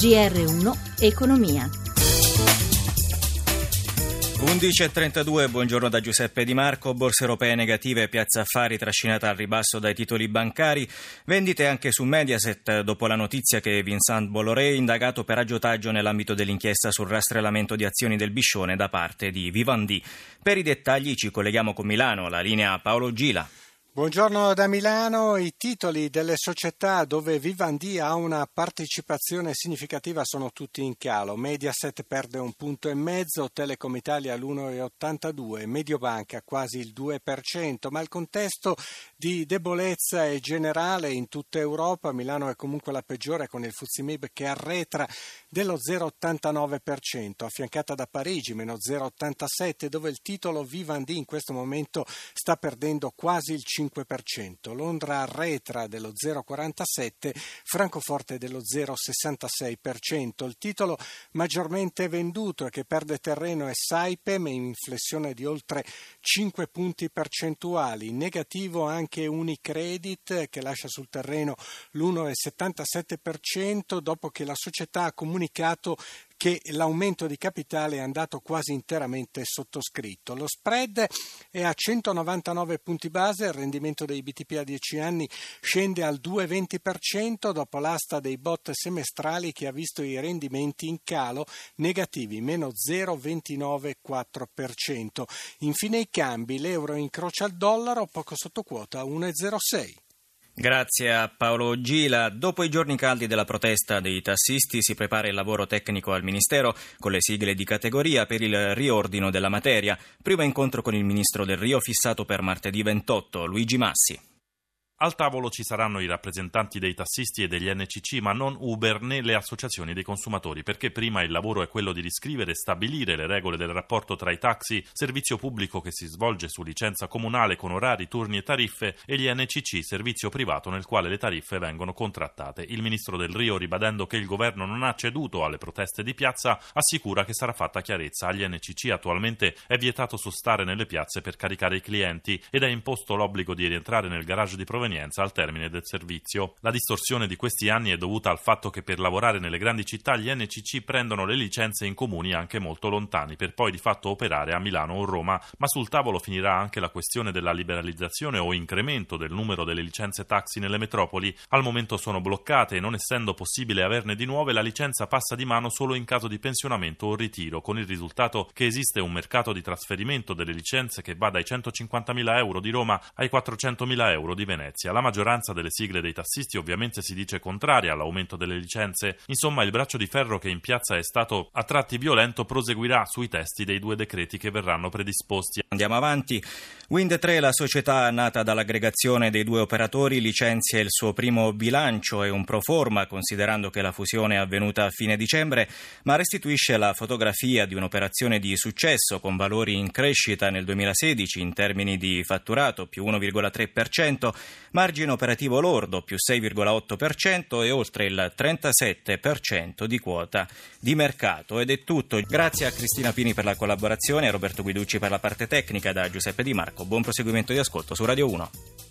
GR1 Economia. 11.32, buongiorno da Giuseppe Di Marco, borse europee negative, piazza affari trascinata al ribasso dai titoli bancari, vendite anche su Mediaset dopo la notizia che Vincent Bolloré è indagato per aggiotaggio nell'ambito dell'inchiesta sul rastrelamento di azioni del Biscione da parte di Vivendi. Per i dettagli ci colleghiamo con Milano, la linea Paolo Gila. Buongiorno da Milano. I titoli delle società dove Vivendi ha una partecipazione significativa sono tutti in calo. Mediaset perde un punto e mezzo, Telecom Italia l'1,82, Mediobanca quasi il 2%, ma il contesto di debolezza è generale in tutta Europa. Milano è comunque la peggiore con il Fuzimib che arretra dello 0,89%, affiancata da Parigi meno 0,87, dove il titolo Vivendi in questo momento sta perdendo quasi il 5%. 0,5%, Londra arretra dello 0,47%, Francoforte dello 0,66%. Il titolo maggiormente venduto e che perde terreno è Saipem in flessione di oltre 5 punti percentuali. Negativo anche Unicredit che lascia sul terreno l'1,77% dopo che la società ha comunicato che l'aumento di capitale è andato quasi interamente sottoscritto. Lo spread è a 199 punti base, il rendimento dei BTP a 10 anni scende al 2,20% dopo l'asta dei bot semestrali che ha visto i rendimenti in calo negativi, meno 0,294%. Infine i cambi, l'euro incrocia il dollaro poco sotto quota 1,06. Grazie a Paolo Gila. Dopo i giorni caldi della protesta dei tassisti si prepara il lavoro tecnico al Ministero con le sigle di categoria per il riordino della materia. Primo incontro con il Ministro del Rio fissato per martedì 28, Luigi Massi. Al tavolo ci saranno i rappresentanti dei tassisti e degli NCC, ma non Uber né le associazioni dei consumatori, perché prima il lavoro è quello di riscrivere e stabilire le regole del rapporto tra i taxi, servizio pubblico che si svolge su licenza comunale con orari, turni e tariffe, e gli NCC, servizio privato nel quale le tariffe vengono contrattate. Il ministro del Rio, ribadendo che il governo non ha ceduto alle proteste di piazza, assicura che sarà fatta chiarezza. Agli NCC attualmente è vietato sostare nelle piazze per caricare i clienti ed è imposto l'obbligo di rientrare nel garage di provenienza provenienza al termine del servizio. La distorsione di questi anni è dovuta al fatto che per lavorare nelle grandi città gli NCC prendono le licenze in comuni anche molto lontani, per poi di fatto operare a Milano o Roma, ma sul tavolo finirà anche la questione della liberalizzazione o incremento del numero delle licenze taxi nelle metropoli. Al momento sono bloccate e non essendo possibile averne di nuove, la licenza passa di mano solo in caso di pensionamento o ritiro, con il risultato che esiste un mercato di trasferimento delle licenze che va dai 150.000 euro di Roma ai 400.000 euro di Venezia. Venezia. La maggioranza delle sigle dei tassisti ovviamente si dice contraria all'aumento delle licenze. Insomma, il braccio di ferro che in piazza è stato a tratti violento proseguirà sui testi dei due decreti che verranno predisposti. Andiamo avanti. Wind 3, la società nata dall'aggregazione dei due operatori, licenzia il suo primo bilancio e un pro forma, considerando che la fusione è avvenuta a fine dicembre, ma restituisce la fotografia di un'operazione di successo con valori in crescita nel 2016 in termini di fatturato più 1,3%, margine operativo lordo più 6,8% e oltre il 37% di quota di mercato. Ed è tutto. Grazie a Cristina Pini per la collaborazione, a Roberto Guiducci per la parte tecnica, da Giuseppe Di Marco. Buon proseguimento di ascolto su Radio 1.